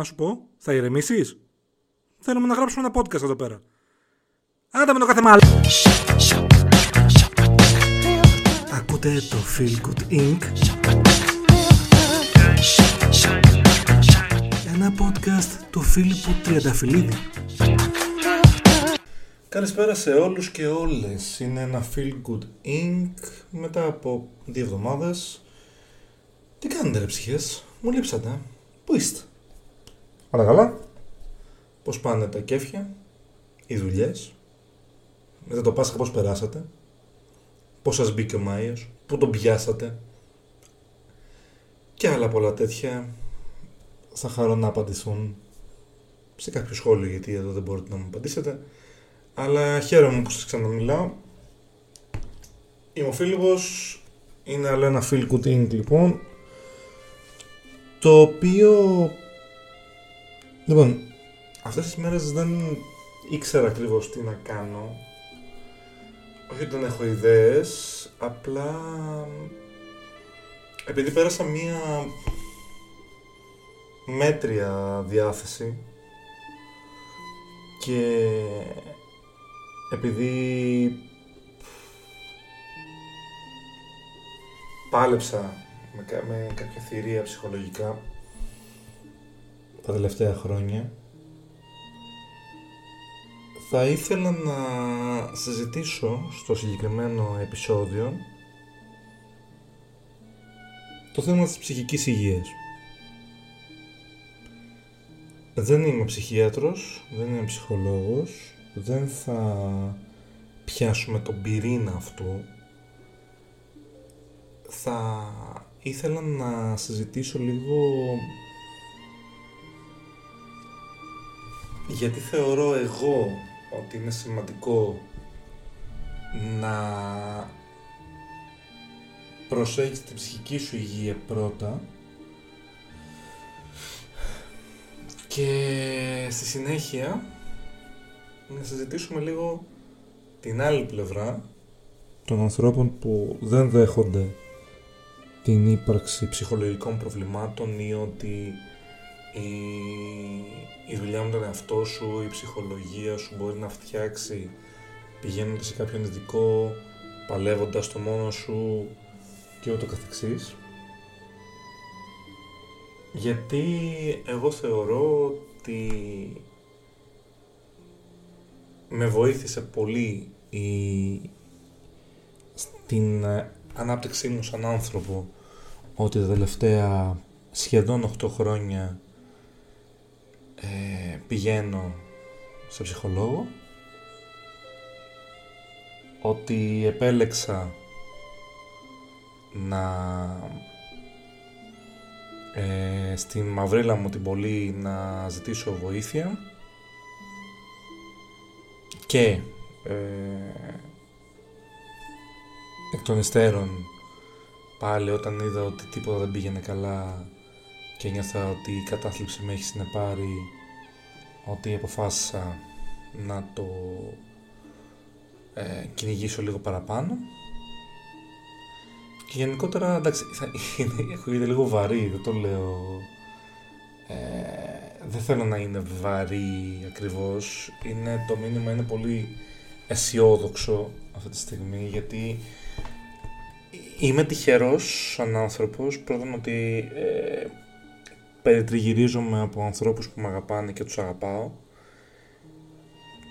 Να σου πω, θα ηρεμήσεις; Θέλουμε να γράψουμε ένα podcast εδώ πέρα. Άντε με το κάθε μάλλον. Ακούτε το Feel Good Inc. Ένα podcast του Φίλιππου Τριανταφυλλίδη. Καλησπέρα σε όλους και όλες. Είναι ένα Feel Good Inc. Μετά από δύο εβδομάδες. Τι κάνετε ρε ψυχές, μου λείψατε. Πού είστε; Όλα καλά. Πώς πάνε τα κέφια, οι δουλειές. Μετά το Πάσχα πώς περάσατε. Πώς σας μπήκε ο Μάιος, πού τον πιάσατε. Και άλλα πολλά τέτοια θα χαρώ να απαντηθούν σε κάποιο σχόλιο γιατί εδώ δεν μπορείτε να μου απαντήσετε. Αλλά χαίρομαι που σας ξαναμιλάω. Είμαι ο Φίλιππος, είναι άλλο ένα Feel Good Inc, λοιπόν το οποίο λοιπόν αυτές τις μέρες δεν ήξερα ακριβώς τι να κάνω. Όχι ότι δεν έχω ιδέες απλά επειδή πέρασα μία μέτρια διάθεση και επειδή πάλεψα με, με κάποια θηρία ψυχολογικά τα τελευταία χρόνια θα ήθελα να συζητήσω στο συγκεκριμένο επεισόδιο το θέμα της ψυχικής υγείας. Δεν είμαι ψυχίατρος, δεν είμαι ψυχολόγος, δεν θα πιάσουμε τον πυρήνα αυτού. Θα ήθελα να συζητήσω λίγο γιατί θεωρώ εγώ ότι είναι σημαντικό να προσέχεις την ψυχική σου υγεία πρώτα και στη συνέχεια να συζητήσουμε λίγο την άλλη πλευρά των ανθρώπων που δεν δέχονται την ύπαρξη ψυχολογικών προβλημάτων ή ότι η, η δουλειά με τον εαυτό σου, η ψυχολογία σου μπορεί να φτιάξει πηγαίνοντας σε κάποιον ειδικό, παλεύοντας το μόνο σου και ούτω καθεξής. Γιατί εγώ θεωρώ ότι με βοήθησε πολύ η, στην ανάπτυξή μου σαν άνθρωπο ότι τα τελευταία σχεδόν 8 χρόνια ε, πηγαίνω στο ψυχολόγο. Ότι επέλεξα να ε, στην μαυρίλα μου την πολύ να ζητήσω βοήθεια και ε, εκ των υστέρων πάλι όταν είδα ότι τίποτα δεν πήγαινε καλά και νιώθα ότι η κατάθλιψη με έχει συνεπάρει ότι αποφάσισα να το ε, κυνηγήσω λίγο παραπάνω. Και γενικότερα εντάξει έχω ήδη λίγο βαρύ δεν το λέω ε, δεν θέλω να είναι βαρύ ακριβώς. Είναι, το μήνυμα είναι πολύ αισιόδοξο αυτή τη στιγμή γιατί είμαι τυχερός σαν άνθρωπος πρώτον ότι ε, περιτριγυρίζομαι από ανθρώπους που με αγαπάνε και τους αγαπάω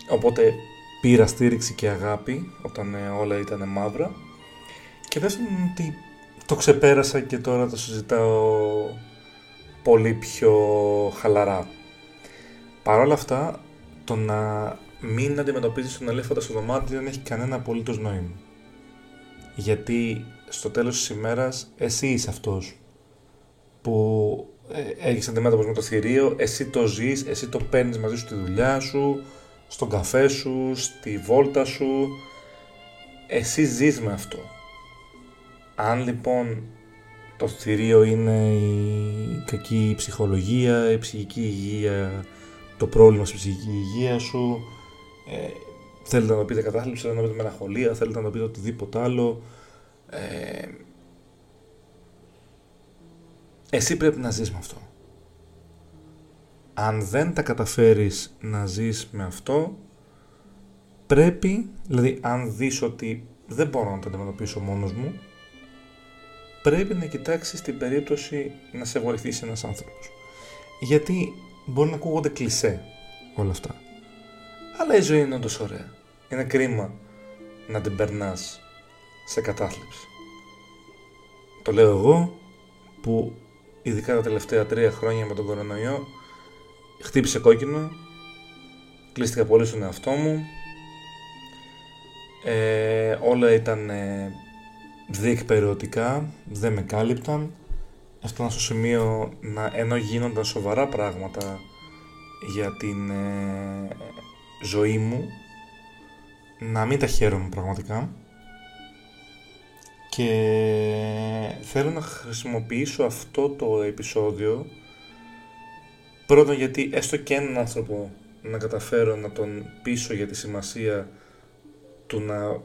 οπότε πήρα στήριξη και αγάπη όταν ε, όλα ήταν μαύρα και δεύτερον ότι το ξεπέρασα και τώρα το συζητάω πολύ πιο χαλαρά. Παρ' όλα αυτά, το να μην αντιμετωπίζεις τον ελέφαντα στο δωμάτιο δεν έχει κανένα απολύτως νόημα. Γιατί στο τέλος της ημέρας εσύ είσαι αυτός που ε, έχεις αντιμέτωπος με το θηρίο, εσύ το ζεις, εσύ το παίρνεις μαζί σου στη δουλειά σου, στον καφέ σου, στη βόλτα σου, εσύ ζεις με αυτό. Αν λοιπόν το θηρίο είναι η κακή ψυχολογία, η ψυχική υγεία, το πρόβλημα στη ψυχική υγεία σου, ε, θέλετε να το πείτε κατάθλιψη, θέλετε να το πείτε μελαγχολία, θέλετε να το πείτε οτιδήποτε άλλο, ε, εσύ πρέπει να ζεις με αυτό. αν δεν τα καταφέρεις να ζεις με αυτό, πρέπει, δηλαδή αν δεις ότι δεν μπορώ να το αντιμετωπίσω μόνος μου, πρέπει να κοιτάξεις την περίπτωση να σε βοηθήσει ένας άνθρωπος. Γιατί μπορεί να ακούγονται κλισέ όλα αυτά. Αλλά η ζωή είναι όντως ωραία. Είναι κρίμα να την περνάς σε κατάθλιψη. Το λέω εγώ που ειδικά τα τελευταία τρία χρόνια με τον κορονοϊό χτύπησε κόκκινο, κλείστηκα πολύ στον εαυτό μου, ε, όλα ήταν ε, διεκπαιρεωτικά, δεν με κάλυπταν. Έφτανα στο σημείο να, ενώ γίνονταν σοβαρά πράγματα για την ε, ζωή μου, να μην τα χαίρομαι πραγματικά. Και θέλω να χρησιμοποιήσω αυτό το επεισόδιο πρώτον γιατί έστω και έναν άνθρωπο να καταφέρω να τον πείσω για τη σημασία του να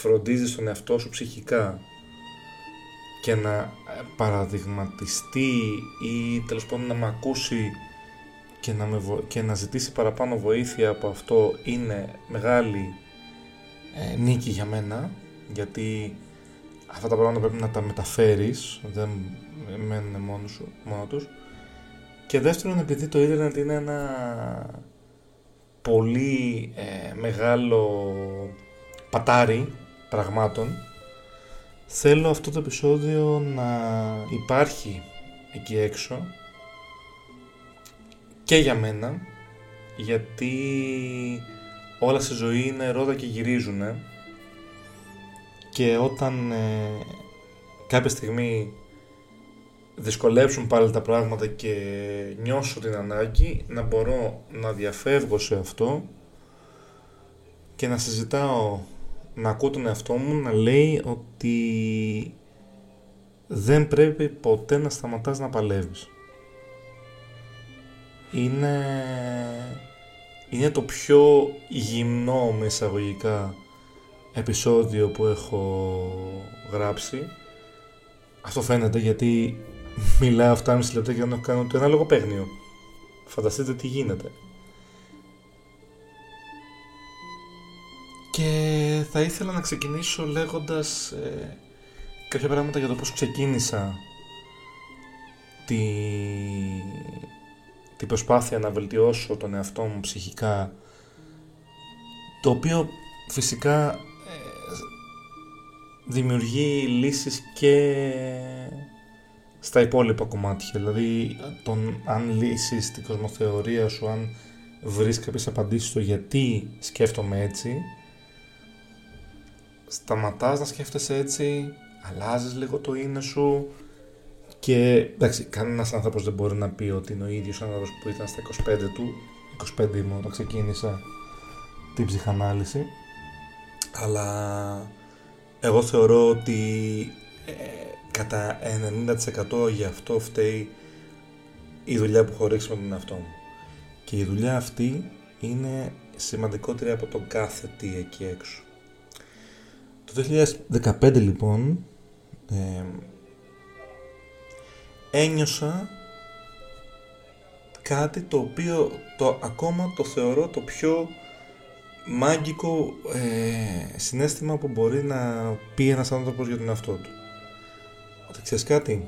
φροντίζεις τον εαυτό σου ψυχικά και να παραδειγματιστεί ή τέλος πάντων να με ακούσει και να, με και να ζητήσει παραπάνω βοήθεια από αυτό είναι μεγάλη ε, νίκη για μένα γιατί αυτά τα πράγματα πρέπει να τα μεταφέρεις δεν μένουν μόνος, σου, μόνο τους. Και δεύτερον επειδή το ίντερνετ είναι ένα πολύ ε, μεγάλο πατάρι πραγμάτων θέλω αυτό το επεισόδιο να υπάρχει εκεί έξω και για μένα γιατί όλα στη ζωή είναι ρόδα και γυρίζουν και όταν ε, κάποια στιγμή δυσκολέψουν πάλι τα πράγματα και νιώσω την ανάγκη να μπορώ να διαφεύγω σε αυτό και να συζητάω να ακούω τον εαυτό μου να λέει ότι δεν πρέπει ποτέ να σταματάς να παλεύεις. Είναι, είναι το πιο γυμνό μες εισαγωγικά επεισόδιο που έχω γράψει. Αυτό φαίνεται γιατί μιλάω 7,5 λεπτά για να κάνω το ένα λογοπαίγνιο. Φανταστείτε τι γίνεται. Και θα ήθελα να ξεκινήσω λέγοντας ε, κάποια πράγματα για το πώς ξεκίνησα τη, τη προσπάθεια να βελτιώσω τον εαυτό μου ψυχικά το οποίο φυσικά ε, δημιουργεί λύσεις και στα υπόλοιπα κομμάτια. Δηλαδή, τον, αν λύσεις την κοσμοθεωρία σου, αν βρεις κάποιες απαντήσεις στο γιατί σκέφτομαι έτσι, σταματάς να σκέφτεσαι έτσι, αλλάζεις λίγο το είναι σου και εντάξει, κανένας άνθρωπος δεν μπορεί να πει ότι είναι ο ίδιος άνθρωπος που ήταν στα 25 του, 25 ήμουν όταν ξεκίνησα την ψυχανάλυση, αλλά εγώ θεωρώ ότι ε, κατά 90% γι' αυτό φταίει η δουλειά που έχω ρίξει με τον εαυτό μου. Και η δουλειά αυτή είναι σημαντικότερη από τον κάθε τι εκεί έξω. Το 2015 λοιπόν ε, ένιωσα κάτι το οποίο το, ακόμα το θεωρώ το πιο μάγκικο ε, συναίσθημα που μπορεί να πει ένας άνθρωπος για τον εαυτό του. Ότι ξέρεις κάτι,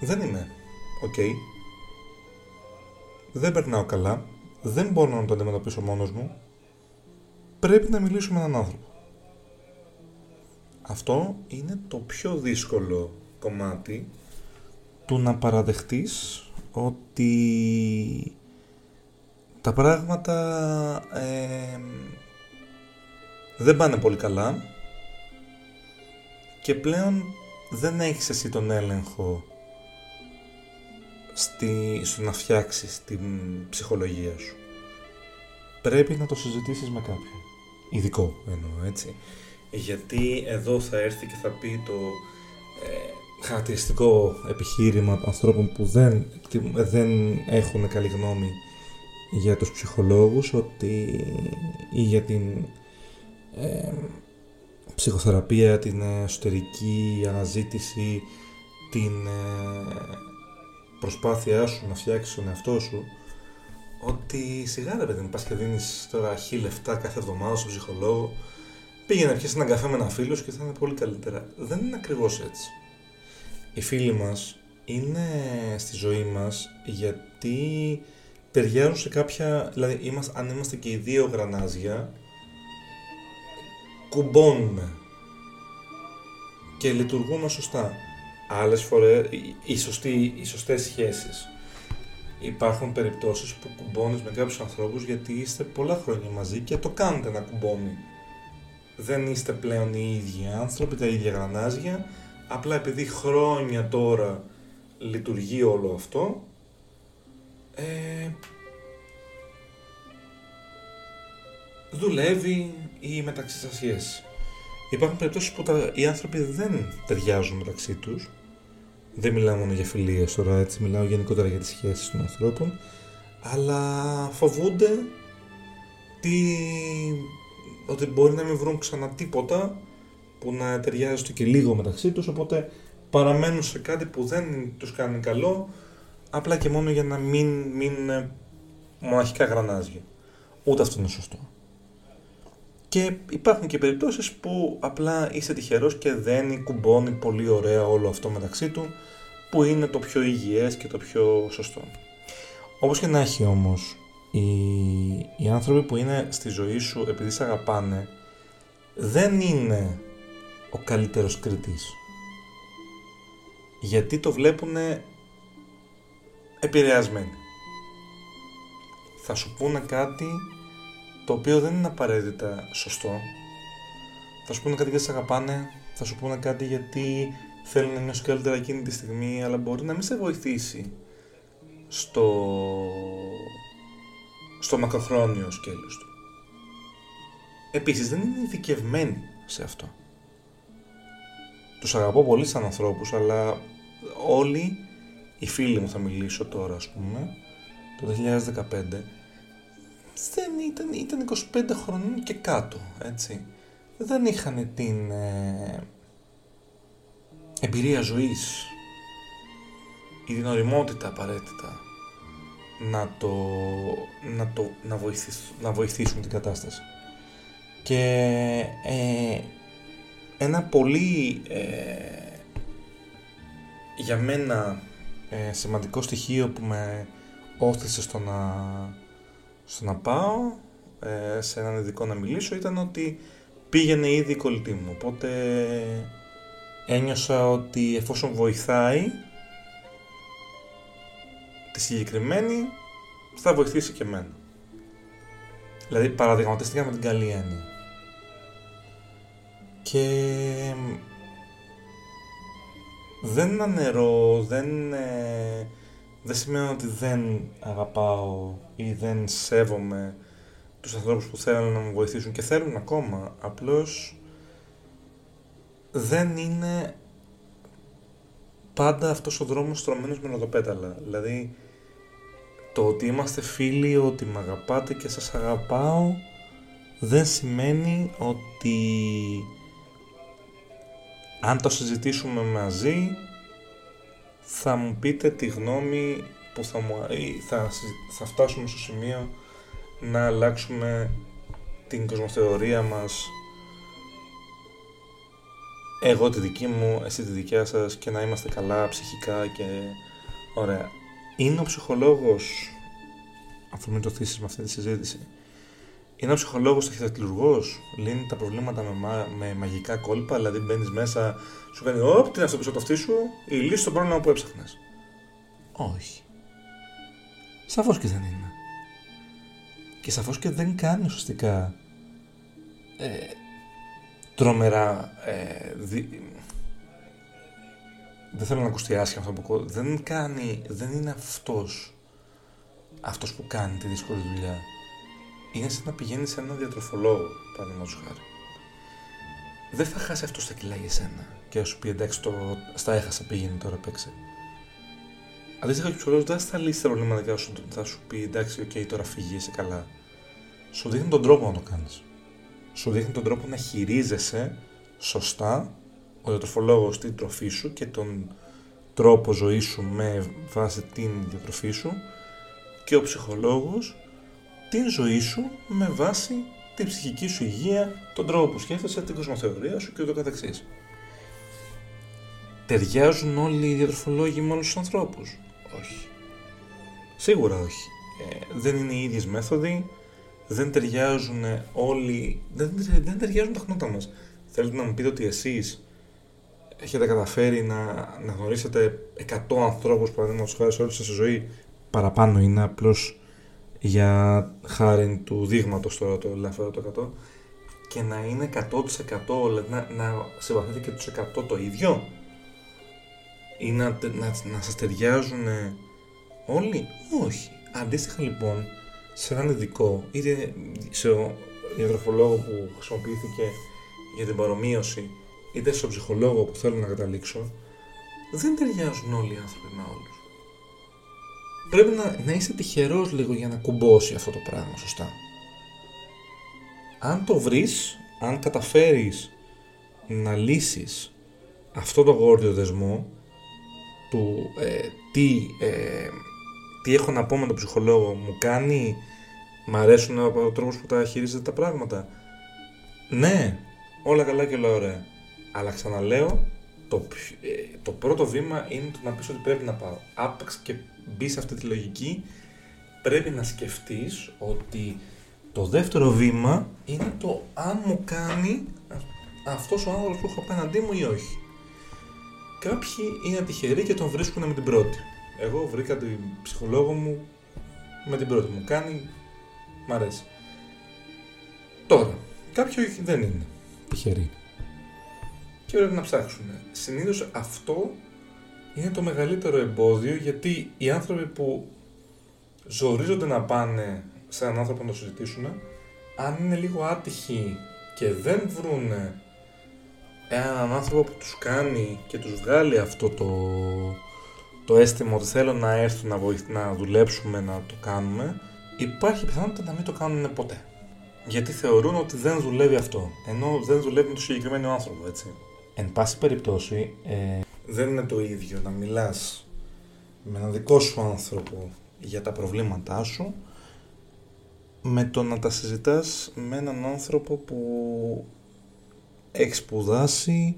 δεν είμαι οκ, δεν περνάω καλά, δεν μπορώ να το αντιμετωπίσω μόνος μου, πρέπει να μιλήσω με έναν άνθρωπο. Αυτό είναι το πιο δύσκολο κομμάτι του να παραδεχτείς ότι τα πράγματα δεν πάνε πολύ καλά και πλέον δεν έχεις εσύ τον έλεγχο στη, στο να φτιάξεις την ψυχολογία σου. Πρέπει να το συζητήσεις με κάποιον. Ειδικό εννοώ έτσι γιατί εδώ θα έρθει και θα πει το ε, χαρακτηριστικό επιχείρημα ανθρώπων που δεν, δεν έχουν καλή γνώμη για τους ψυχολόγους ότι ή για την ε, ψυχοθεραπεία, την εσωτερική αναζήτηση, την ε, προσπάθειά σου να φτιάξεις τον εαυτό σου, ότι σιγά ρε παιδί μου, πας και δίνεις τώρα χι λεφτά κάθε εβδομάδα στον ψυχολόγο, πήγαινε να πιέσει έναν καφέ με ένα φίλο και θα είναι πολύ καλύτερα. Δεν είναι ακριβώς έτσι. Οι φίλοι μας είναι στη ζωή μας γιατί ταιριάζουν σε κάποια, δηλαδή είμαστε, αν είμαστε και οι δύο γρανάζια, κουμπώνουμε και λειτουργούμε σωστά. Άλλες φορές, οι, σωστοί, οι σωστές σχέσεις. Υπάρχουν περιπτώσεις που κουμπώνεις με κάποιους ανθρώπους γιατί είστε πολλά χρόνια μαζί και το κάνετε να κουμπώνει. Δεν είστε πλέον οι ίδιοι άνθρωποι, τα ίδια γρανάζια, απλά επειδή χρόνια τώρα λειτουργεί όλο αυτό, ε, δουλεύει η μεταξύ σας σχέση. Υπάρχουν περιπτώσεις που τα, οι άνθρωποι δεν ταιριάζουν μεταξύ τους. Δεν μιλάω μόνο για φιλίες τώρα, έτσι μιλάω γενικότερα για τις σχέσεις των ανθρώπων. Αλλά φοβούνται τι, ότι μπορεί να μην βρουν ξανά τίποτα που να ταιριάζει και λίγο μεταξύ τους, οπότε παραμένουν σε κάτι που δεν τους κάνει καλό, απλά και μόνο για να μην μείνουν μοναχικά γρανάζια. Ούτε αυτό είναι σωστό. Και υπάρχουν και περιπτώσεις που απλά είσαι τυχερός και δεν κουμπώνει πολύ ωραία όλο αυτό μεταξύ του, που είναι το πιο υγιές και το πιο σωστό. Όπως και να έχει όμως, οι, οι άνθρωποι που είναι στη ζωή σου επειδή σε αγαπάνε, δεν είναι ο καλύτερος κριτής. Γιατί το βλέπουν επηρεασμένοι. Θα σου πούνε κάτι το οποίο δεν είναι απαραίτητα σωστό. Θα σου πούνε κάτι γιατί σε αγαπάνε, θα σου πούνε κάτι γιατί θέλουν να νιώσεις καλύτερα εκείνη τη στιγμή, αλλά μπορεί να μην σε βοηθήσει στο, στο μακροχρόνιο σκέλος του. Επίσης δεν είναι ειδικευμένοι σε αυτό. Τους αγαπώ πολύ σαν ανθρώπους, αλλά όλοι οι φίλοι μου θα μιλήσω τώρα ας πούμε, το 2015, δεν ήταν, ήταν 25 χρονών και κάτω, έτσι. Δεν είχαν την ε, εμπειρία ζωής ή την οριμότητα απαραίτητα να, το, να, το, να, βοηθήσουν, να βοηθήσουν την κατάσταση. Και ε, ένα πολύ ε, για μένα ε, σημαντικό στοιχείο που με όθησε στο να στο να πάω ε, σε έναν ειδικό να μιλήσω ήταν ότι πήγαινε ήδη η κολλητή μου. Οπότε ένιωσα ότι εφόσον βοηθάει τη συγκεκριμένη θα βοηθήσει και εμένα. Δηλαδή παραδειγματίστηκα με την καλή έννοια. Και δεν ανερώ, δεν ε, δεν σημαίνει ότι δεν αγαπάω ή δεν σέβομαι τους ανθρώπους που θέλουν να μου βοηθήσουν και θέλουν ακόμα. Απλώς δεν είναι πάντα αυτός ο δρόμος στρωμένος με λογοπέταλα. Δηλαδή, το ότι είμαστε φίλοι, ότι με αγαπάτε και σας αγαπάω, δεν σημαίνει ότι αν το συζητήσουμε μαζί θα μου πείτε τη γνώμη που θα μου θα, θα φτάσουμε στο σημείο να αλλάξουμε την κοσμοθεωρία μας. Εγώ τη δική μου, εσύ τη δικιά σας και να είμαστε καλά ψυχικά και ωραία. Είναι ο ψυχολόγος, αφού μην το θύσεις με αυτή τη συζήτηση, είναι ο ψυχολόγος ταχυδακτηλουργός, λύνει τα προβλήματα με, με μαγικά κόλπα, δηλαδή μπαίνεις μέσα, σου κάνει «Ωπ, τι είναι αυτό πίσω το αυτί σου, η λύση στο πρόβλημα που έψαχνες». Όχι. Σαφώς και δεν είναι. Και σαφώς και δεν κάνει ουσιαστικά ε, τρομερά ε, δεν θέλω να ακουστεί άσχημα αυτό που δεν κάνει, δεν είναι αυτός αυτός που κάνει τη δύσκολη δουλειά είναι σαν να πηγαίνει σε έναν διατροφολόγο, παραδείγματος χάρη. Δεν θα χάσει αυτός τα κιλά για σένα και να σου πει εντάξει, το, στα έχασα, πήγαινε τώρα παίξε. Αντίστοιχα, ο ψυχολόγος δεν θα λύσει τα προβλήματα και θα σου πει εντάξει, OK, okay, τώρα φύγε, είσαι καλά. Σου δείχνει τον τρόπο να το κάνεις. Σου δείχνει τον τρόπο να χειρίζεσαι σωστά ο διατροφολόγος την τροφή σου και τον τρόπο ζωής σου με βάση την διατροφή σου και ο ψυχολόγος την ζωή σου με βάση την ψυχική σου υγεία, τον τρόπο που σκέφτεσαι, την κοσμοθεωρία σου και ούτω καθεξής. Ταιριάζουν όλοι οι διατροφολόγοι με όλους τους ανθρώπους; Όχι. Σίγουρα όχι. Ε, δεν είναι οι ίδιες μέθοδοι, δεν ταιριάζουν όλοι, δεν, δεν ταιριάζουν τα χνότα μας. Θέλετε να μου πείτε ότι εσείς έχετε καταφέρει να, να γνωρίσετε 100 ανθρώπους παραδείγματος χάρη σε όλη σας τη ζωή παραπάνω είναι απλώς για χάρη του δείγματος τώρα το ελεύθερο το 100 και να είναι 100% δηλαδή να, να συμπαθείτε και τους 100 το ίδιο; Ή να, να, να σας ταιριάζουν όλοι, όχι. Αντίστοιχα λοιπόν σε έναν ειδικό είτε σε διατροφολόγο που χρησιμοποιήθηκε για την παρομοίωση είτε στον ψυχολόγο που θέλω να καταλήξω δεν ταιριάζουν όλοι οι άνθρωποι με όλους πρέπει να, να είσαι τυχερός λίγο για να κουμπώσει αυτό το πράγμα σωστά. Αν το βρεις, αν καταφέρεις να λύσεις αυτό το γόρδιο δεσμό του ε, τι, ε, τι έχω να πω με τον ψυχολόγο μου κάνει μ' αρέσουν ο τρόπος που τα χειρίζεται τα πράγματα. Ναι, όλα καλά και όλα ωραία. Αλλά ξαναλέω το, ε, το πρώτο βήμα είναι το να πεις ότι πρέπει να πάω. Άπαξ και μπει σε αυτή τη λογική, πρέπει να σκεφτείς ότι το δεύτερο βήμα είναι το αν μου κάνει αυτός ο άνθρωπος που έχω απέναντί μου ή όχι. Κάποιοι είναι τυχεροί και τον βρίσκουν με την πρώτη. Εγώ βρήκα την ψυχολόγο μου με την πρώτη. Μου κάνει, μ' αρέσει. Τώρα, κάποιοι δεν είναι τυχεροί. Και πρέπει να ψάξουν. Συνήθως αυτό είναι το μεγαλύτερο εμπόδιο γιατί οι άνθρωποι που ζορίζονται να πάνε σε έναν άνθρωπο να το συζητήσουν, αν είναι λίγο άτυχοι και δεν βρουν έναν άνθρωπο που τους κάνει και τους βγάλει αυτό το, το αίσθημα ότι θέλω να έρθουν να, να δουλέψουμε, να το κάνουμε, υπάρχει πιθανότητα να μην το κάνουν ποτέ. Γιατί θεωρούν ότι δεν δουλεύει αυτό, ενώ δεν δουλεύει με το συγκεκριμένο άνθρωπο, έτσι. Εν πάση περιπτώσει, ε, δεν είναι το ίδιο να μιλάς με έναν δικό σου άνθρωπο για τα προβλήματά σου με το να τα συζητάς με έναν άνθρωπο που έχει σπουδάσει,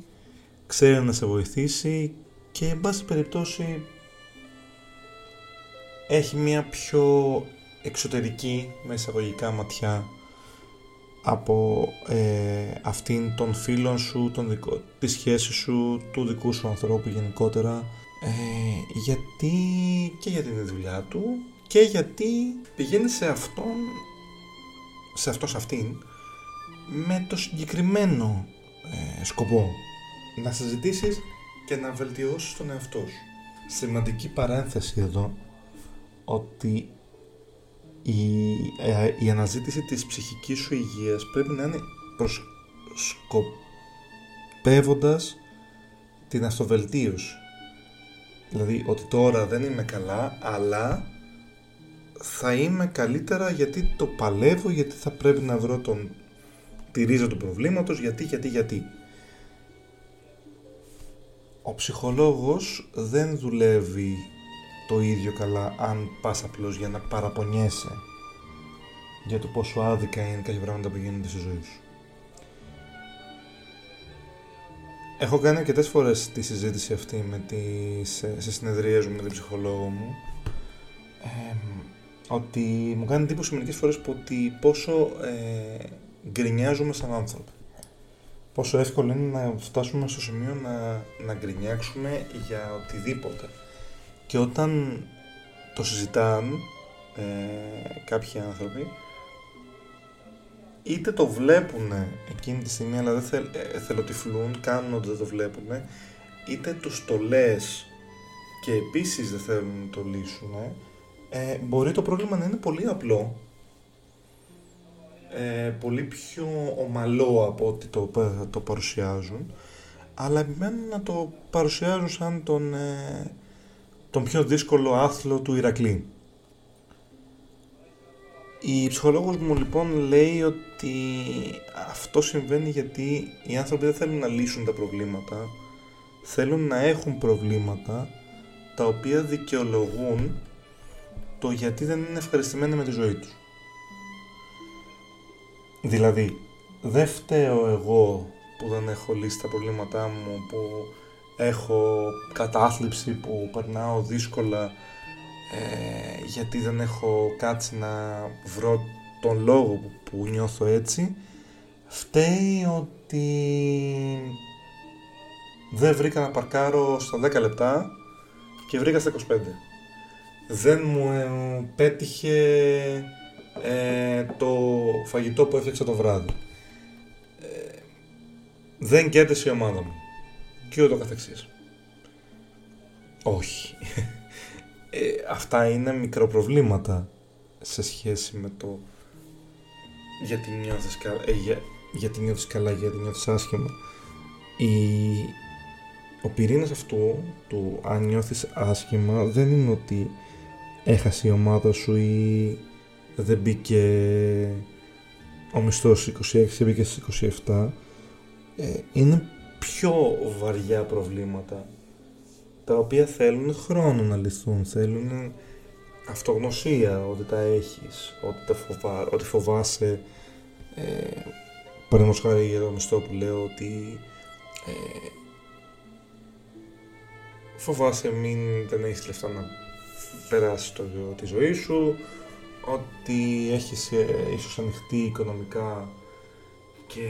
ξέρει να σε βοηθήσει και εν πάση περιπτώσει έχει μια πιο εξωτερική με εισαγωγικά ματιά από ε, αυτήν των φίλων σου, τον δικό, της σχέσης σου, του δικού σου ανθρώπου γενικότερα ε, γιατί και για την δουλειά του και γιατί πηγαίνει σε αυτόν σε αυτός αυτήν με το συγκεκριμένο ε, σκοπό να συζητήσεις και να βελτιώσεις τον εαυτό σου. Σημαντική παρένθεση εδώ ότι η, ε, η αναζήτηση της ψυχικής σου υγείας πρέπει να είναι προσκοπεύοντας την αυτοβελτίωση. Δηλαδή ότι τώρα δεν είμαι καλά, αλλά θα είμαι καλύτερα γιατί το παλεύω, γιατί θα πρέπει να βρω τον, τη ρίζα του προβλήματος, γιατί, γιατί, γιατί. Ο ψυχολόγος δεν δουλεύει το ίδιο καλά αν πας απλώς για να παραπονιέσαι για το πόσο άδικα είναι κάποια πράγματα που γίνονται στη ζωή σου. Έχω κάνει αρκετές φορές τη συζήτηση αυτή με τις, σε συνεδρίες μου με την ψυχολόγο μου ότι μου κάνει εντύπωση μερικές φορές ότι πόσο ε, γκρινιάζουμε σαν άνθρωποι. Πόσο εύκολο είναι να φτάσουμε στο σημείο να, να γκρινιάξουμε για οτιδήποτε. Και όταν το συζητάνε ε, κάποιοι άνθρωποι, είτε το βλέπουν εκείνη τη στιγμή αλλά δεν θέλ, ε, εθελοτυφλούν, κάνουν ότι δεν το βλέπουν, είτε τους το λες και επίσης δεν θέλουν να το λύσουν, ε, μπορεί το πρόβλημα να είναι πολύ απλό, ε, πολύ πιο ομαλό από ό,τι το, το παρουσιάζουν, αλλά επιμένουν να το παρουσιάζουν σαν τον, ε, τον πιο δύσκολο άθλο του Ηρακλή. Η ψυχολόγος μου λοιπόν λέει ότι αυτό συμβαίνει γιατί οι άνθρωποι δεν θέλουν να λύσουν τα προβλήματα, θέλουν να έχουν προβλήματα τα οποία δικαιολογούν το γιατί δεν είναι ευχαριστημένοι με τη ζωή τους. Δηλαδή, δεν φταίω εγώ που δεν έχω λύσει τα προβλήματά μου, που έχω κατάθλιψη, που περνάω δύσκολα ε, γιατί δεν έχω κάτσει να βρω τον λόγο που, που νιώθω έτσι. Φταίει ότι δεν βρήκα να παρκάρω στα 10 λεπτά και βρήκα στα 25. Δεν μου ε, πέτυχε ε, το φαγητό που έφτιαξα το βράδυ. Ε, δεν κέρδισε η ομάδα μου. Και ούτω καθεξής. Όχι. Ε, αυτά είναι μικροπροβλήματα σε σχέση με το γιατί νιώθεις, ε, για, γιατί νιώθεις καλά, γιατί νιώθεις άσχημα. Η, ο πυρήνας αυτού του αν νιώθεις άσχημα δεν είναι ότι έχασε η ομάδα σου ή δεν μπήκε ο μισθός 26 μπήκε στις 27 ε, είναι πιο βαριά προβλήματα τα οποία θέλουν χρόνο να λυθούν θέλουν αυτογνωσία ότι τα έχεις ότι, τα φοβά, ότι φοβάσαι. Ε, παραδείγματος χάρη για το μισθό που λέω ότι ε, φοβάσαι μην δεν έχεις λεφτά να περάσεις το, τη ζωή σου ότι έχεις ε, ίσως ανοιχτεί οικονομικά και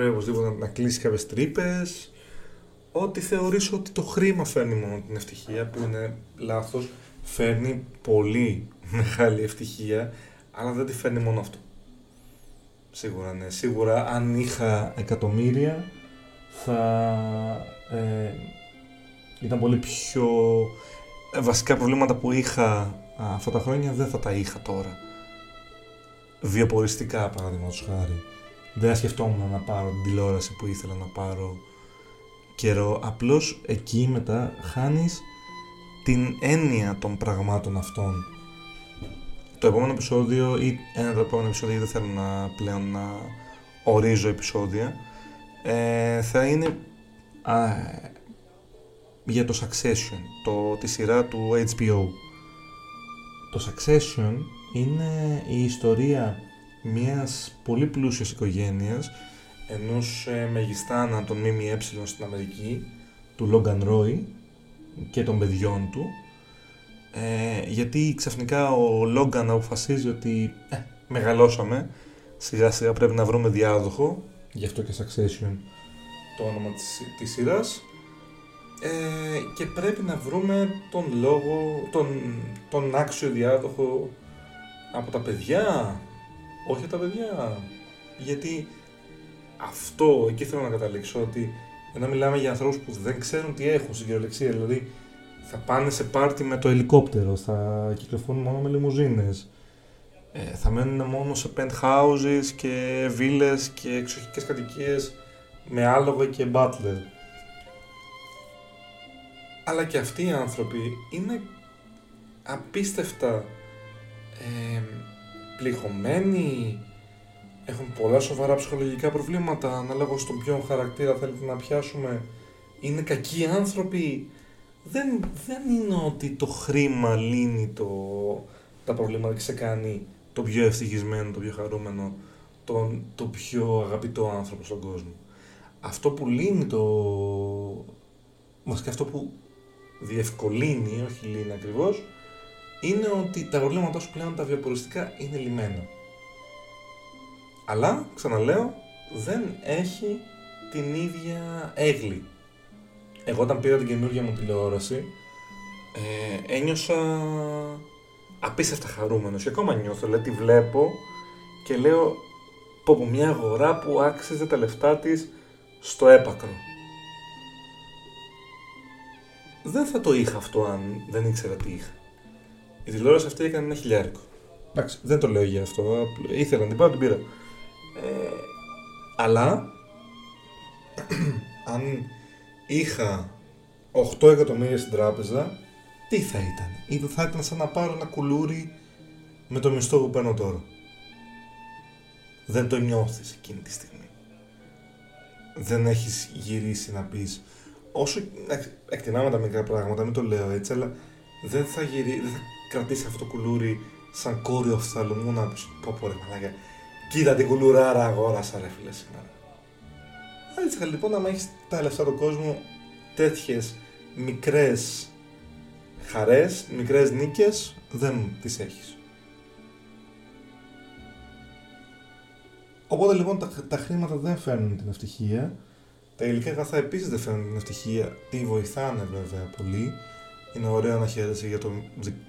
πρέπει οπωσδήποτε να, να κλείσει κάποιες τρύπες ότι θεωρείς ότι το χρήμα φέρνει μόνο την ευτυχία που είναι λάθος φέρνει πολύ μεγάλη ευτυχία αλλά δεν τη φέρνει μόνο αυτό σίγουρα ναι σίγουρα αν είχα εκατομμύρια θα ε, ήταν πολύ πιο ε, βασικά προβλήματα που είχα αυτά τα χρόνια δεν θα τα είχα τώρα. Βιοποριστικά, παραδείγματος χάρη. Δεν σκεφτόμουν να πάρω την τηλεόραση που ήθελα να πάρω καιρό. Απλώς εκεί μετά χάνεις την έννοια των πραγμάτων αυτών. Το επόμενο επεισόδιο ή ένα από τα επόμενα επεισόδια δεν θέλω να πλέον να ορίζω επεισόδια ε, θα είναι για το Succession, το, τη σειρά του HBO. Το Succession είναι η ιστορία μιας πολύ πλούσιας οικογένειας, ενός ε, μεγιστάνα των ΜΜΕ στην Αμερική, του Logan Roy και των παιδιών του, ε, γιατί ξαφνικά ο Logan αποφασίζει ότι ε, μεγαλώσαμε, σιγά σιγά πρέπει να βρούμε διάδοχο, γι' αυτό και Succession το όνομα της, της σειράς, ε, και πρέπει να βρούμε τον λόγο, τον, τον άξιο διάδοχο από τα παιδιά, όχι από τα παιδιά. Γιατί αυτό, εκεί θέλω να καταλήξω, ότι ενώ μιλάμε για ανθρώπους που δεν ξέρουν τι έχουν στην κυριολεξία, δηλαδή θα πάνε σε πάρτι με το ελικόπτερο, θα κυκλοφορούν μόνο με λιμουζίνες, ε, θα μένουν μόνο σε penthouses και βίλες και εξοχικές κατοικίες με άλογο και butler αλλά και αυτοί οι άνθρωποι είναι απίστευτα ε, πληγωμένοι, έχουν πολλά σοβαρά ψυχολογικά προβλήματα, ανάλογα στον ποιον χαρακτήρα θέλετε να πιάσουμε, είναι κακοί άνθρωποι. Δεν, δεν είναι ότι το χρήμα λύνει το, τα προβλήματα και σε κάνει το πιο ευτυχισμένο, το πιο χαρούμενο, τον, το πιο αγαπητό άνθρωπο στον κόσμο. Αυτό που λύνει το... Μας και αυτό που διευκολύνει, όχι λύνει ακριβώς, είναι ότι τα προβλήματά σου πλέον τα βιοποριστικά είναι λυμμένα. Αλλά, ξαναλέω, δεν έχει την ίδια έγκλη. Εγώ όταν πήρα την καινούργια μου τηλεόραση, ε, ένιωσα απίστευτα χαρούμενος και ακόμα νιώθω, δηλαδή τη βλέπω και λέω πω, πω μια αγορά που άξιζε τα λεφτά της στο έπακρο δεν θα το είχα αυτό αν δεν ήξερα τι είχα. Η τηλεόραση αυτή έκανε ένα χιλιάρικο. Εντάξει, δεν το λέω για αυτό. Ήθελα να την πάρω, την πήρα. Ε, αλλά αν είχα 8 εκατομμύρια στην τράπεζα, τι θα ήταν; Ή θα ήταν σαν να πάρω ένα κουλούρι με το μισθό που παίρνω τώρα. Δεν το νιώθεις εκείνη τη στιγμή. Δεν έχεις γυρίσει να πεις όσο εκτιμάμε τα μικρά πράγματα, μην το λέω έτσι, αλλά δεν θα, γυρί, δεν θα κρατήσει αυτό το κουλούρι σαν κόριο φθαλμού να πεις πω πω ρε μαλάκα κοίτα την κουλουράρα αγόρασα ρε φίλε σήμερα. Έτσι λοιπόν να έχεις τα λεφτά του κόσμου τέτοιες μικρές χαρές, μικρές νίκες δεν τις έχεις. Οπότε λοιπόν τα, τα χρήματα δεν φέρνουν την ευτυχία. Τα υλικά αγαθά επίσης δεν φέρνουν την ευτυχία. Τι βοηθάνε βέβαια πολύ. Είναι ωραίο να χαίρεσαι για το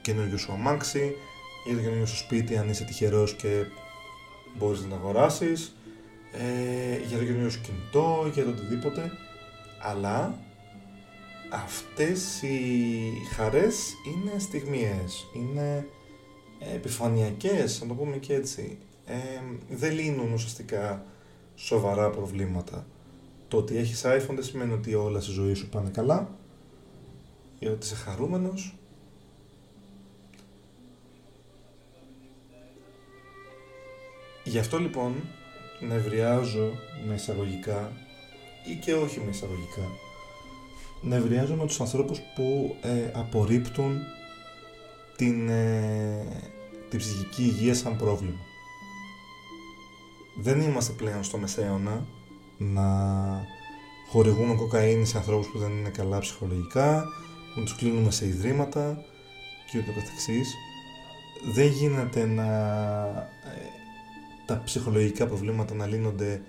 καινούργιο σου αμάξι, για το καινούργιο σου σπίτι αν είσαι τυχερός και μπορείς να το αγοράσεις, ε, για το καινούργιο σου κινητό, για το οτιδήποτε. Αλλά αυτές οι χαρές είναι στιγμιές, είναι επιφανειακές, να το πούμε και έτσι. Ε, δεν λύνουν ουσιαστικά σοβαρά προβλήματα. Το ότι έχεις iPhone δεν σημαίνει ότι όλα στη ζωή σου πάνε καλά ή ότι είσαι χαρούμενος. Γι' αυτό λοιπόν νευριάζω με εισαγωγικά ή και όχι με εισαγωγικά νευριάζω με τους ανθρώπους που ε, απορρίπτουν την, ε, την ψυχική υγεία σαν πρόβλημα. Δεν είμαστε πλέον στο μεσαίωνα να χορηγούμε κοκαίνη σε ανθρώπους που δεν είναι καλά ψυχολογικά, να τους κλείνουμε σε ιδρύματα και ούτω καθεξής. Δεν γίνεται να ε, τα ψυχολογικά προβλήματα να λύνονται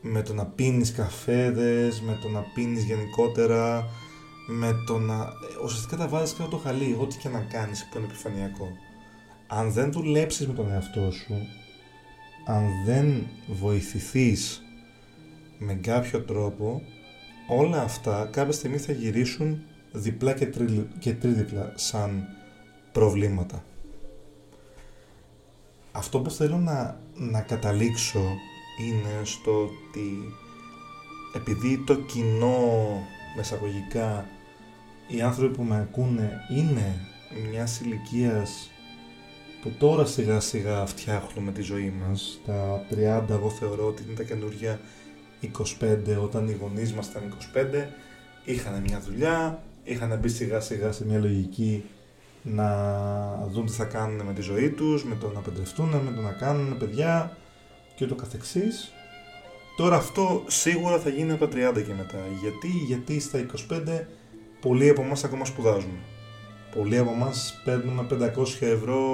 με το να πίνεις καφέδες, με το να πίνεις γενικότερα, με το να... Ουσιαστικά τα βάζεις κάτω το χαλί, ό,τι και να κάνεις που είναι επιφανειακό. Αν δεν δουλέψεις με τον εαυτό σου, αν δεν βοηθηθείς με κάποιο τρόπο, όλα αυτά κάποια στιγμή θα γυρίσουν διπλά και, τρι, και τρίδιπλα σαν προβλήματα. Αυτό που θέλω να, να καταλήξω είναι στο ότι επειδή το κοινό μεσαγωγικά οι άνθρωποι που με ακούνε είναι μιας ηλικίας που τώρα σιγά σιγά φτιάχνουμε τη ζωή μας τα 30 εγώ θεωρώ ότι είναι τα καινούργια 25 όταν οι γονείς μας ήταν 25 είχαν μια δουλειά είχαν μπει σιγά σιγά σε μια λογική να δουν τι θα κάνουν με τη ζωή τους, με το να παντρευτούν, με το να κάνουν παιδιά και το καθεξής. Τώρα αυτό σίγουρα θα γίνει από τα 30 και μετά. Γιατί, γιατί στα 25 πολλοί από εμάς ακόμα σπουδάζουμε. Πολλοί από εμάς παίρνουμε 500 ευρώ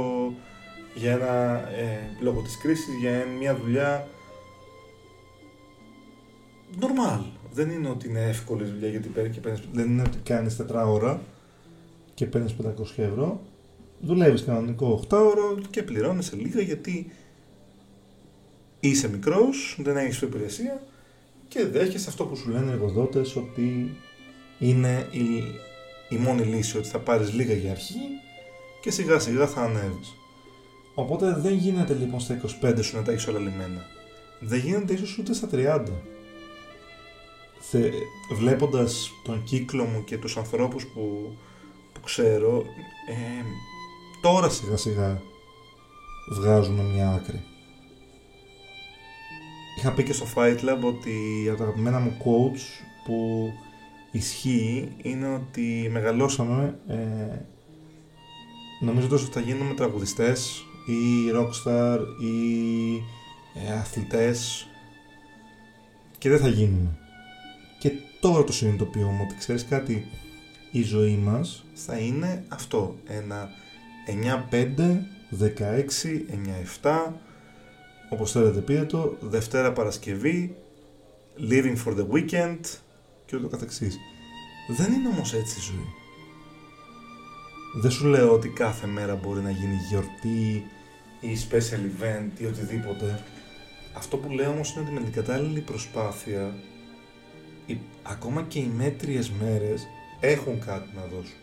για ένα, ε, λόγω της κρίσης, για μια δουλειά normal. Δεν είναι ότι είναι εύκολη δουλειά γιατί παίρνει και παίρνεις, δεν είναι ότι κάνεις 4 ώρα και παίρνεις 500 ευρώ. Δουλεύεις κανονικό 8 ώρο και πληρώνεσαι λίγα γιατί είσαι μικρός, δεν έχεις υπηρεσία και δέχεσαι αυτό που σου λένε οι εργοδότες ότι είναι η, η μόνη λύση, ότι θα πάρεις λίγα για αρχή και σιγά σιγά θα ανέβεις. Οπότε δεν γίνεται λοιπόν στα 25 σου να τα έχεις όλα λιμένα. Δεν γίνεται ίσως ούτε στα 30. Θε, βλέποντας τον κύκλο μου και τους ανθρώπους που, που ξέρω, ε, τώρα σιγά σιγά βγάζουν μια άκρη. Είχα πει και στο Fight Lab ότι από τα αγαπημένα μου quotes που ισχύει είναι ότι μεγαλώσαμε ε, νομίζω ότι θα γίνουμε τραγουδιστές ή rockstar ή ε, αθλητές και δεν θα γίνουμε και τώρα το συνειδητοποιούμε ότι ξέρεις κάτι η ζωή μας θα είναι αυτό ένα 9-5 16, 9-7 όπως θέλετε πείτε το, Δευτέρα Παρασκευή, Living for the Weekend και ούτω καθεξής. Δεν είναι όμως έτσι η ζωή. Δεν σου λέω ότι κάθε μέρα μπορεί να γίνει γιορτή ή special event ή οτιδήποτε. Αυτό που λέω όμως είναι ότι με την κατάλληλη προσπάθεια ακόμα και οι μέτριες μέρες έχουν κάτι να δώσουν.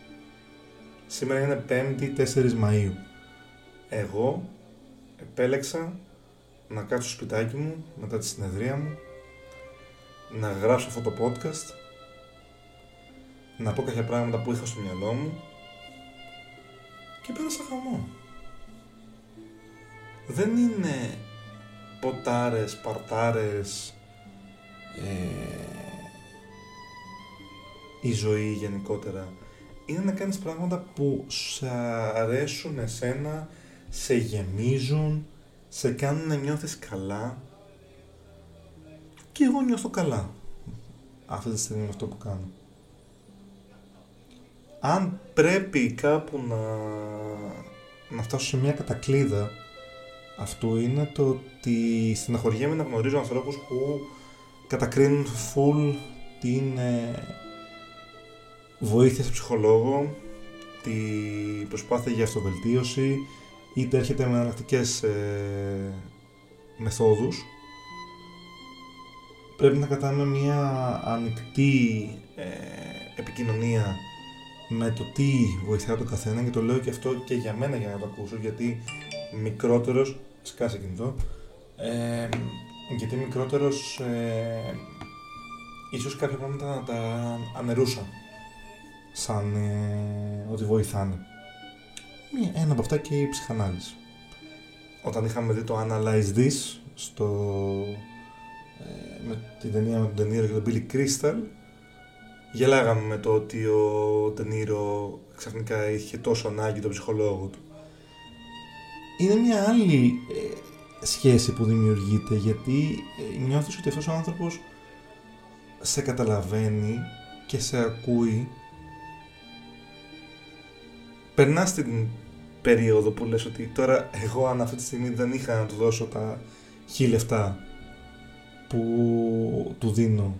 Σήμερα είναι 5η 4 Μαΐου. Εγώ επέλεξα να κάτσω στο σπιτάκι μου μετά τη συνεδρία μου, να γράψω αυτό το podcast, να πω κάποια πράγματα που είχα στο μυαλό μου και πέρασα χαμό. Δεν είναι ποτάρες, παρτάρες, ε, η ζωή γενικότερα. Είναι να κάνεις πράγματα που σε αρέσουν εσένα, σε γεμίζουν, σε κάνουν να νιώθεις καλά. Και εγώ νιώθω καλά αυτή τη στιγμή με αυτό που κάνω. Αν πρέπει κάπου να, να φτάσω σε μια κατακλίδα αυτού είναι το ότι στεναχωριέμαι να γνωρίζω ανθρώπους που κατακρίνουν full την ε, βοήθειας σε ψυχολόγο, την προσπάθεια για αυτοβελτίωση, είτε έρχεται με εναλλακτικές ε, μεθόδους. Πρέπει να κατάμε μια ανοιχτή ε, επικοινωνία με το τι βοηθάει τον καθένα και το λέω και αυτό και για μένα για να το ακούσω γιατί μικρότερος, σκάσε κινητό, ε, γιατί μικρότερος ε, ίσως κάποια πράγματα να τα ανερούσα σαν ε, ότι βοηθάνε. Μία, ένα από αυτά και η ψυχανάλυση. Όταν είχαμε δει το Analyze This στο, ε, με την ταινία με τον Τενίρο και τον Billy Crystal γελάγαμε με το ότι ο Τενίρο ξαφνικά είχε τόσο ανάγκη τον ψυχολόγο του. Είναι μια άλλη ε, σχέση που δημιουργείται γιατί ε, νιώθεις ότι αυτός ο άνθρωπος σε καταλαβαίνει και σε ακούει περνάς την περίοδο που λες ότι τώρα εγώ αν αυτή τη στιγμή δεν είχα να του δώσω τα χι λεφτά που του δίνω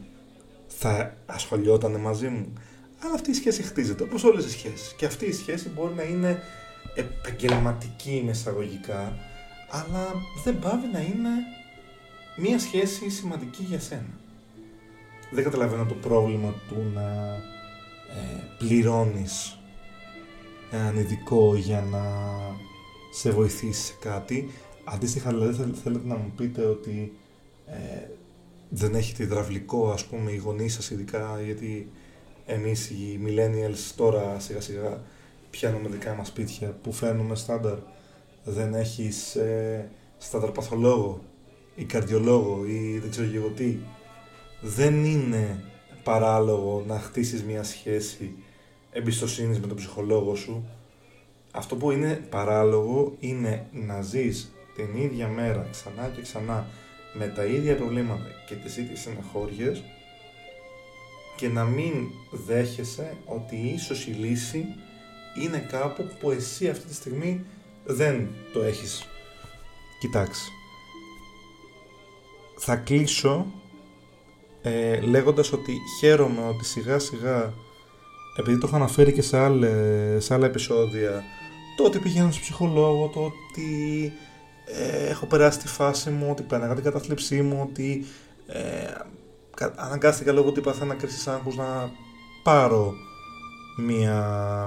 θα ασχολιόταν μαζί μου. Αλλά αυτή η σχέση χτίζεται, όπως όλες οι σχέσεις. Και αυτή η σχέση μπορεί να είναι επαγγελματική εισαγωγικά, αλλά δεν πάβει να είναι μία σχέση σημαντική για σένα. Δεν καταλαβαίνω το πρόβλημα του να ε, πληρώνεις έναν ειδικό για να σε βοηθήσει σε κάτι. Αντίστοιχα, δηλαδή, θέλετε να μου πείτε ότι ε, δεν έχετε υδραυλικό, ας πούμε, οι γονείς σας ειδικά, γιατί εμείς οι millennials τώρα σιγά σιγά πιάνουμε δικά μας σπίτια που φέρνουμε στάνταρ. Δεν έχεις ε, στάνταρ παθολόγο ή καρδιολόγο ή δεν ξέρω εγώ τι. Δεν είναι παράλογο να χτίσεις μια σχέση εμπιστοσύνης με τον ψυχολόγο σου. Αυτό που είναι παράλογο είναι να ζεις την ίδια μέρα ξανά και ξανά με τα ίδια προβλήματα και τις ίδιες στεναχώριες και να μην δέχεσαι ότι ίσως η λύση είναι κάπου που εσύ αυτή τη στιγμή δεν το έχεις κοιτάξει. Θα κλείσω ε, λέγοντας ότι χαίρομαι ότι σιγά σιγά επειδή το έχω αναφέρει και σε, σε άλλα επεισόδια το ότι πηγαίνω στο ψυχολόγο, το ότι ε, έχω περάσει τη φάση μου, ότι πέναγα την κατάθλιψή μου, ότι ε, αναγκάστηκα λόγω ότι παθαίνα κρίση άγχους να πάρω μία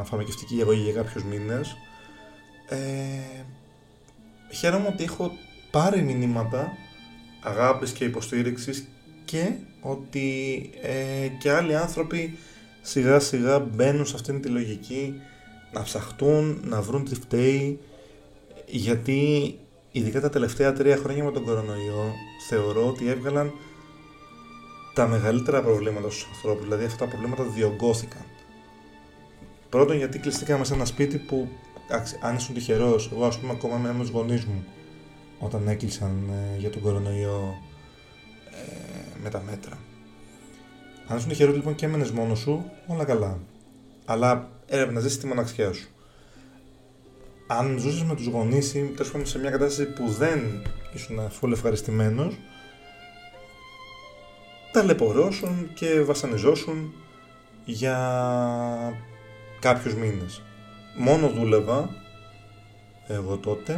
φαρμακευτική αγωγή για κάποιους μήνες. Ε, χαίρομαι ότι έχω πάρει μηνύματα αγάπης και υποστήριξης και ότι ε, και άλλοι άνθρωποι σιγά σιγά μπαίνουν σε αυτήν τη λογική να ψαχτούν, να βρουν τι φταίει γιατί ειδικά τα τελευταία τρία χρόνια με τον κορονοϊό θεωρώ ότι έβγαλαν τα μεγαλύτερα προβλήματα στους ανθρώπους, δηλαδή αυτά τα προβλήματα διωγγώθηκαν. Πρώτον γιατί κλειστήκαμε σε ένα σπίτι που αν ήσουν τυχερός, εγώ ας πούμε ακόμα με τους γονείς μου όταν έκλεισαν ε, για τον κορονοϊό ε, με τα μέτρα. Αν ήσουν τυχερός λοιπόν και έμενες μόνος σου, όλα καλά. Αλλά έπρεπε να ζήσεις τη μοναξιά σου αν ζούσες με τους γονείς ή τέλος σε μια κατάσταση που δεν ήσουν αφού ευχαριστημένος, ταλαιπωρώσουν και βασανιζώσουν για κάποιους μήνες. Μόνο δούλευα εγώ τότε.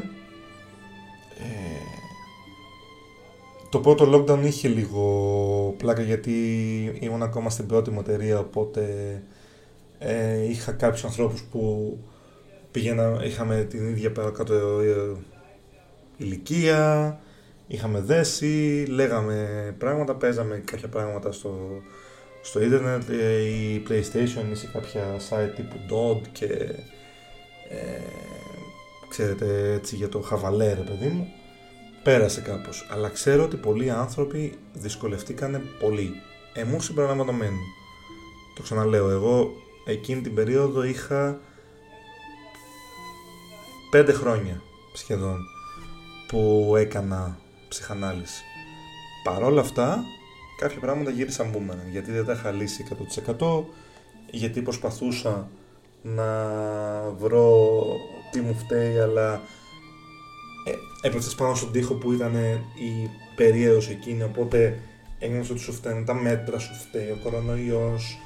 Ε, το πρώτο lockdown είχε λίγο πλάκα γιατί ήμουν ακόμα στην πρώτη μου εταιρεία οπότε ε, είχα κάποιους ανθρώπους που πήγαινα, είχαμε την ίδια κάτω ε, ηλικία, είχαμε δέσει, λέγαμε πράγματα, παίζαμε κάποια πράγματα στο, στο ίντερνετ ε, η PlayStation ή σε κάποια site τύπου Dog και ε, ξέρετε έτσι για το χαβαλέ ρε παιδί μου πέρασε κάπως. Αλλά ξέρω ότι πολλοί άνθρωποι δυσκολευτήκανε πολύ. Εμού συμπεριλαμβανομένου. Το ξαναλέω, εγώ εκείνη την περίοδο είχα πέντε χρόνια σχεδόν που έκανα ψυχανάλυση. Παρόλα αυτά, κάποια πράγματα γύρισαν μπούμεραν, γιατί δεν τα είχα λύσει 100% γιατί προσπαθούσα να βρω τι μου φταίει, αλλά ε, πάνω στον τοίχο που ήταν η περίοδος εκείνη, οπότε ένιωσα ότι σου φταίνουν τα μέτρα, σου φταίει ο κορονοϊός,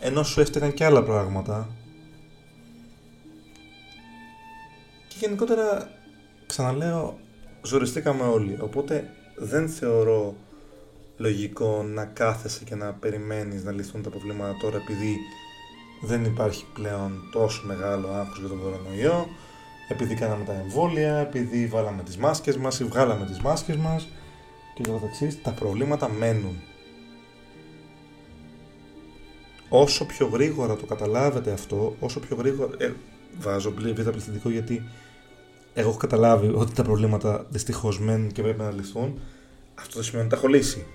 ενώ σου έφταιγαν και άλλα πράγματα. Και γενικότερα, ξαναλέω, ζοριστήκαμε όλοι, οπότε δεν θεωρώ λογικό να κάθεσαι και να περιμένεις να λυθούν τα προβλήματα τώρα επειδή δεν υπάρχει πλέον τόσο μεγάλο άγχος για τον κορονοϊό επειδή κάναμε τα εμβόλια, επειδή βάλαμε τις μάσκες μας ή βγάλαμε τις μάσκες μας και το καθεξής, τα προβλήματα μένουν. Όσο πιο γρήγορα το καταλάβετε αυτό, όσο πιο γρήγορα... Ε, βάζω β' πληθυντικό γιατί εγώ έχω καταλάβει ότι τα προβλήματα δυστυχώς μένουν και πρέπει να λυθούν. Αυτό δεν σημαίνει ότι τα έχω λύσει.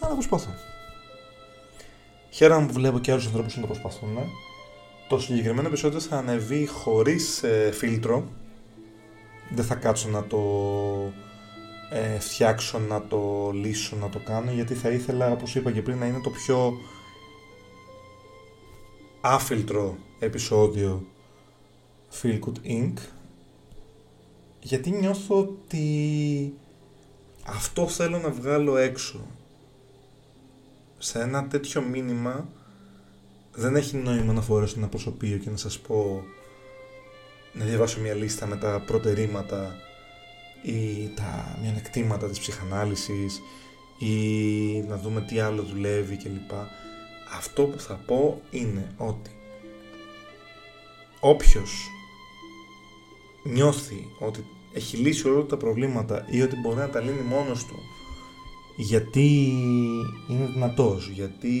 Αλλά προσπαθώ. Χαίρομαι που βλέπω και άλλους ανθρώπους να το προσπαθούν. Το συγκεκριμένο επεισόδιο θα ανεβεί χωρίς ε, φίλτρο. Δεν θα κάτσω να το ε, φτιάξω, να το λύσω, να το κάνω γιατί θα ήθελα, όπως είπα και πριν, να είναι το πιο άφιλτρο επεισόδιο Feel Good Inc. Γιατί νιώθω ότι αυτό θέλω να βγάλω έξω σε ένα τέτοιο μήνυμα δεν έχει νόημα να φορέσω ένα προσωπείο και να σας πω να διαβάσω μια λίστα με τα προτερήματα ή τα μειονεκτήματα της ψυχανάλυσης ή να δούμε τι άλλο δουλεύει κλπ. Αυτό που θα πω είναι ότι όποιος νιώθει ότι έχει λύσει όλα τα προβλήματα ή ότι μπορεί να τα λύνει μόνος του γιατί είναι δυνατός, γιατί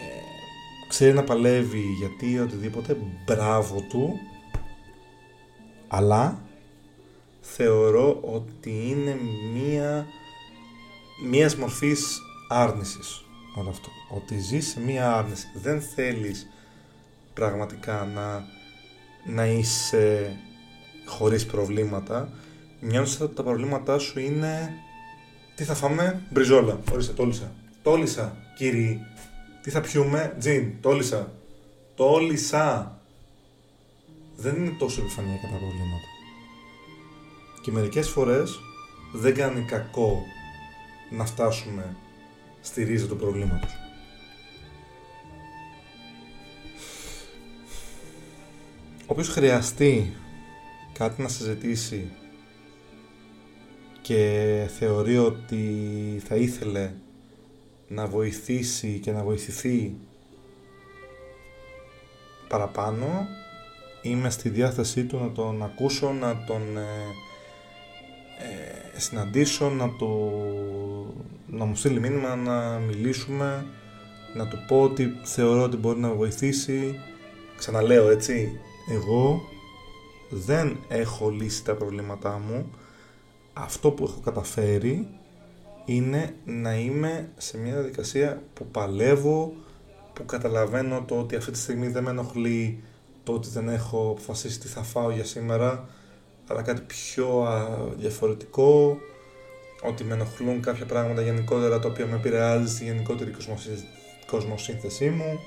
ε, ξέρει να παλεύει, γιατί οτιδήποτε, μπράβο του, αλλά θεωρώ ότι είναι μία μίας μορφής άρνησης όλο αυτό. Ότι ζεις σε μία άρνηση. Δεν θέλεις πραγματικά να, να είσαι χωρίς προβλήματα. Νιώθεις ότι τα προβλήματά σου είναι τι θα φάμε, μπριζόλα. Ορίστε, τόλισα. Τόλισα, κύριοι. Τι θα πιούμε, τζιν. Τόλισα. Τόλισα. Δεν είναι τόσο επιφανειακά τα προβλήματα. Και μερικές φορές δεν κάνει κακό να φτάσουμε στη ρίζα του προβλήματος. Όποιος χρειαστεί κάτι να συζητήσει και θεωρεί ότι θα ήθελε να βοηθήσει και να βοηθηθεί παραπάνω είμαι στη διάθεσή του να τον ακούσω, να τον ε, ε, συναντήσω, να, το, να μου στείλει μήνυμα, να μιλήσουμε, να του πω ότι θεωρώ ότι μπορεί να βοηθήσει. Ξαναλέω έτσι, εγώ δεν έχω λύσει τα προβλήματά μου, αυτό που έχω καταφέρει είναι να είμαι σε μια διαδικασία που παλεύω, που καταλαβαίνω το ότι αυτή τη στιγμή δεν με ενοχλεί το ότι δεν έχω αποφασίσει τι θα φάω για σήμερα, αλλά κάτι πιο διαφορετικό, ότι με ενοχλούν κάποια πράγματα γενικότερα τα οποία με επηρεάζει στη γενικότερη κοσμοσύνθεσή μου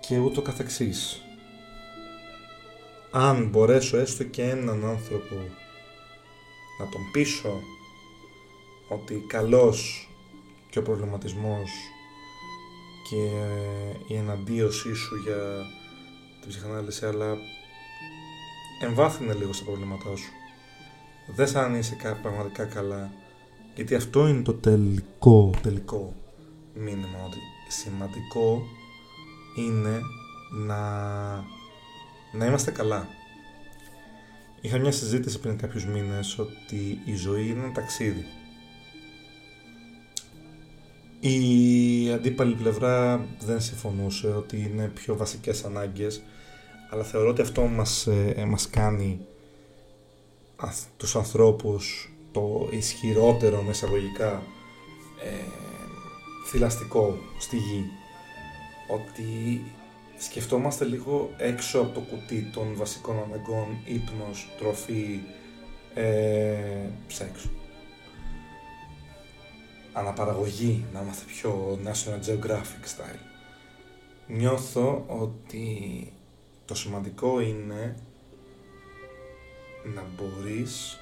και ούτω καθεξής. Αν μπορέσω έστω και έναν άνθρωπο να τον πείσω ότι καλός και ο προβληματισμός και η εναντίωσή σου για την ψυχανάλυση αλλά εμβάθυνε λίγο στα προβλήματά σου δες αν είσαι πραγματικά καλά γιατί αυτό είναι το τελικό τελικό μήνυμα ότι σημαντικό είναι να, να είμαστε καλά Είχα μια συζήτηση πριν κάποιους μήνες ότι η ζωή είναι ένα ταξίδι. Η αντίπαλη πλευρά δεν συμφωνούσε ότι είναι πιο βασικές ανάγκες αλλά θεωρώ ότι αυτό μας, ε, μας κάνει τους ανθρώπους το ισχυρότερο με εισαγωγικά ε, θηλαστικό στη γη. Ότι σκεφτόμαστε λίγο έξω από το κουτί των βασικών αναγκών, ύπνος, τροφή, ε, σεξ. Αναπαραγωγή, να είμαστε πιο National Geographic style. Νιώθω ότι το σημαντικό είναι να μπορείς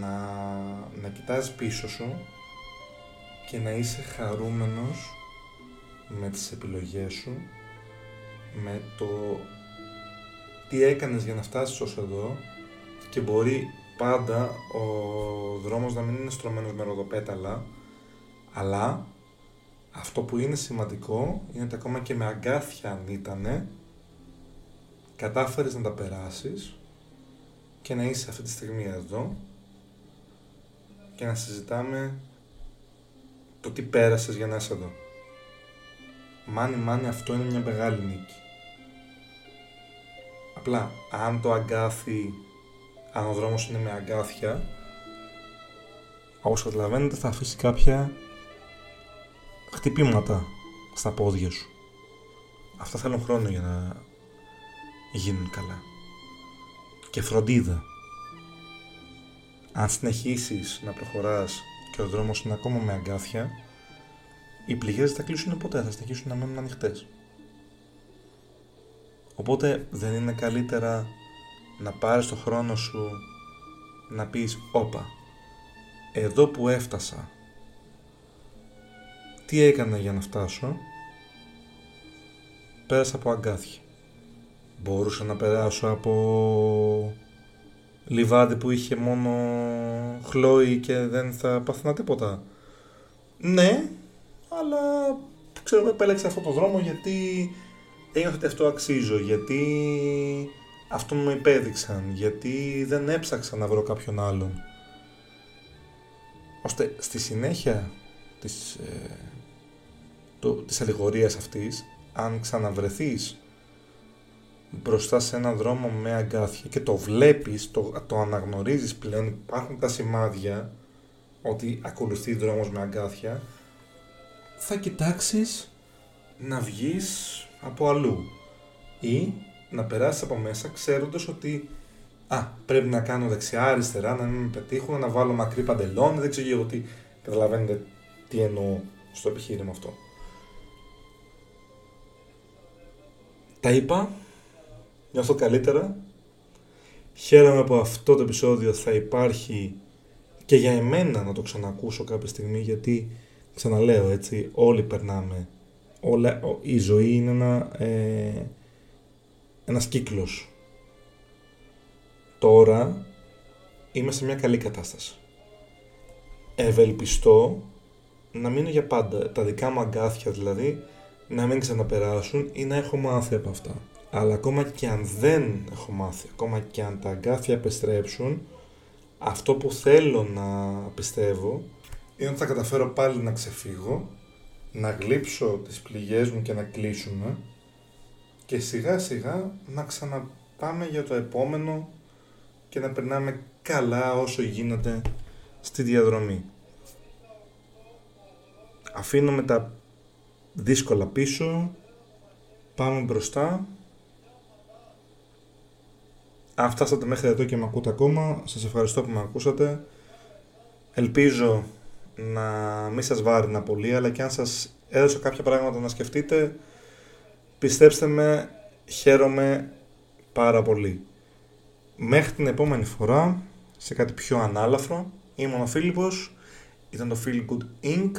να, να κοιτάς πίσω σου και να είσαι χαρούμενος με τις επιλογές σου, με το τι έκανες για να φτάσεις ως εδώ και μπορεί πάντα ο δρόμος να μην είναι στρωμένος με ροδοπέταλα, αλλά αυτό που είναι σημαντικό είναι ότι ακόμα και με αγκάθια αν ήτανε, κατάφερες να τα περάσεις και να είσαι αυτή τη στιγμή εδώ και να συζητάμε το τι πέρασες για να είσαι εδώ. Μάνι μάνι αυτό είναι μια μεγάλη νίκη. Απλά, αν το αγκάθι, αν ο δρόμος είναι με αγκάθια, όπως καταλαβαίνετε θα αφήσει κάποια χτυπήματα στα πόδια σου. Αυτά θέλουν χρόνο για να γίνουν καλά. Και φροντίδα. Αν συνεχίσεις να προχωράς και ο δρόμος είναι ακόμα με αγκάθια, οι πληγές δεν θα κλείσουν ποτέ, θα συνεχίσουν να μένουν ανοιχτές. Οπότε δεν είναι καλύτερα να πάρεις το χρόνο σου να πεις «Όπα, εδώ που έφτασα, τι έκανα για να φτάσω» πέρασα από αγκάθια. Μπορούσα να περάσω από λιβάδι που είχε μόνο χλόι και δεν θα πάθαινα τίποτα. Ναι, αλλά ξέρω επέλεξα αυτό το δρόμο γιατί ένιωθα ότι αυτό αξίζω, γιατί αυτό μου υπέδειξαν, γιατί δεν έψαξα να βρω κάποιον άλλον. Ώστε στη συνέχεια της, ε, το, της αλληγορίας αυτής, αν ξαναβρεθείς μπροστά σε έναν δρόμο με αγκάθια και το βλέπεις, το, το αναγνωρίζεις πλέον, υπάρχουν τα σημάδια ότι ακολουθεί δρόμος με αγκάθια, θα κοιτάξεις να βγεις από αλλού ή να περάσεις από μέσα ξέροντας ότι α, πρέπει να κάνω δεξιά, αριστερά, να μην με πετύχουν, να βάλω μακρύ παντελόνι, δεν ξέρω εγώ τι, καταλαβαίνετε τι εννοώ στο επιχείρημα αυτό. Τα είπα, νιώθω καλύτερα, χαίρομαι που αυτό το επεισόδιο θα υπάρχει και για εμένα να το ξανακούσω κάποια στιγμή γιατί ξαναλέω έτσι, όλοι περνάμε. Όλα, η ζωή είναι ένα, ε, ένας κύκλος. Τώρα είμαι σε μια καλή κατάσταση. Ευελπιστώ να μείνω για πάντα. Τα δικά μου αγκάθια δηλαδή να μην ξαναπεράσουν ή να έχω μάθει από αυτά. Αλλά ακόμα και αν δεν έχω μάθει, ακόμα και αν τα αγκάθια επιστρέψουν, αυτό που θέλω να πιστεύω είναι ότι θα καταφέρω πάλι να ξεφύγω, να γλύψω τις πληγές μου και να κλείσουμε και σιγά σιγά να ξαναπάμε για το επόμενο και να περνάμε καλά όσο γίνεται στη διαδρομή. Αφήνουμε τα δύσκολα πίσω, πάμε μπροστά. Αν φτάσατε μέχρι εδώ και με ακούτε ακόμα, σας ευχαριστώ που με ακούσατε. Ελπίζω να μην σας βάρυνα πολύ, αλλά και αν σας έδωσα κάποια πράγματα να σκεφτείτε, πιστέψτε με, χαίρομαι πάρα πολύ. Μέχρι την επόμενη φορά, σε κάτι πιο ανάλαφρο, ήμουν ο Φίλιππος, ήταν το Feel Good Inc.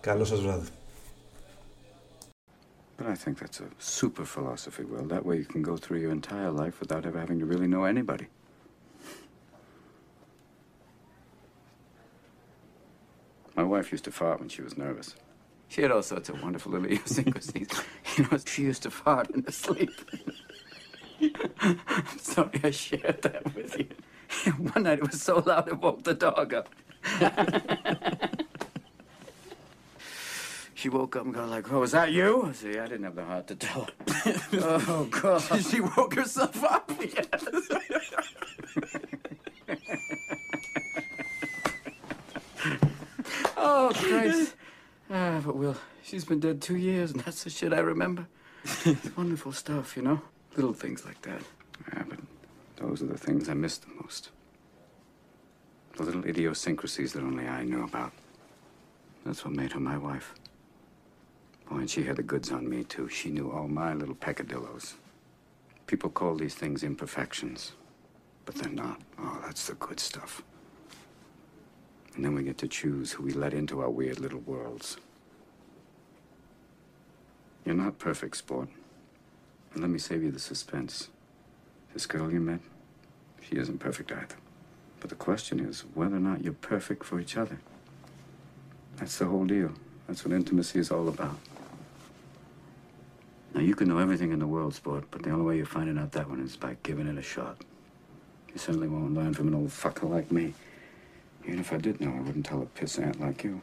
Καλό σας βράδυ. But I think that's a super philosophy, Well, That way you can go through your entire life without ever having to really know anybody. My wife used to fart when she was nervous. She had all sorts of wonderful little idiosyncrasies. you know, she used to fart in her sleep. I'm sorry I shared that with you. One night it was so loud it woke the dog up. she woke up and got like, "Oh, was that you?" I said, "Yeah, I didn't have the heart to tell." her. oh God! she woke herself up. Yes. Oh, Christ. Ah, but Will, she's been dead two years, and that's the shit I remember. it's wonderful stuff, you know? Little things like that. Yeah, but those are the things I miss the most. The little idiosyncrasies that only I knew about. That's what made her my wife. Oh, and she had the goods on me, too. She knew all my little peccadillos. People call these things imperfections, but they're not. Oh, that's the good stuff. And then we get to choose who we let into our weird little worlds. You're not perfect, sport. And let me save you the suspense. This girl you met, she isn't perfect either. But the question is whether or not you're perfect for each other. That's the whole deal. That's what intimacy is all about. Now, you can know everything in the world, sport, but the only way you're finding out that one is by giving it a shot. You certainly won't learn from an old fucker like me. Even if I did know, I wouldn't tell a piss ant like you.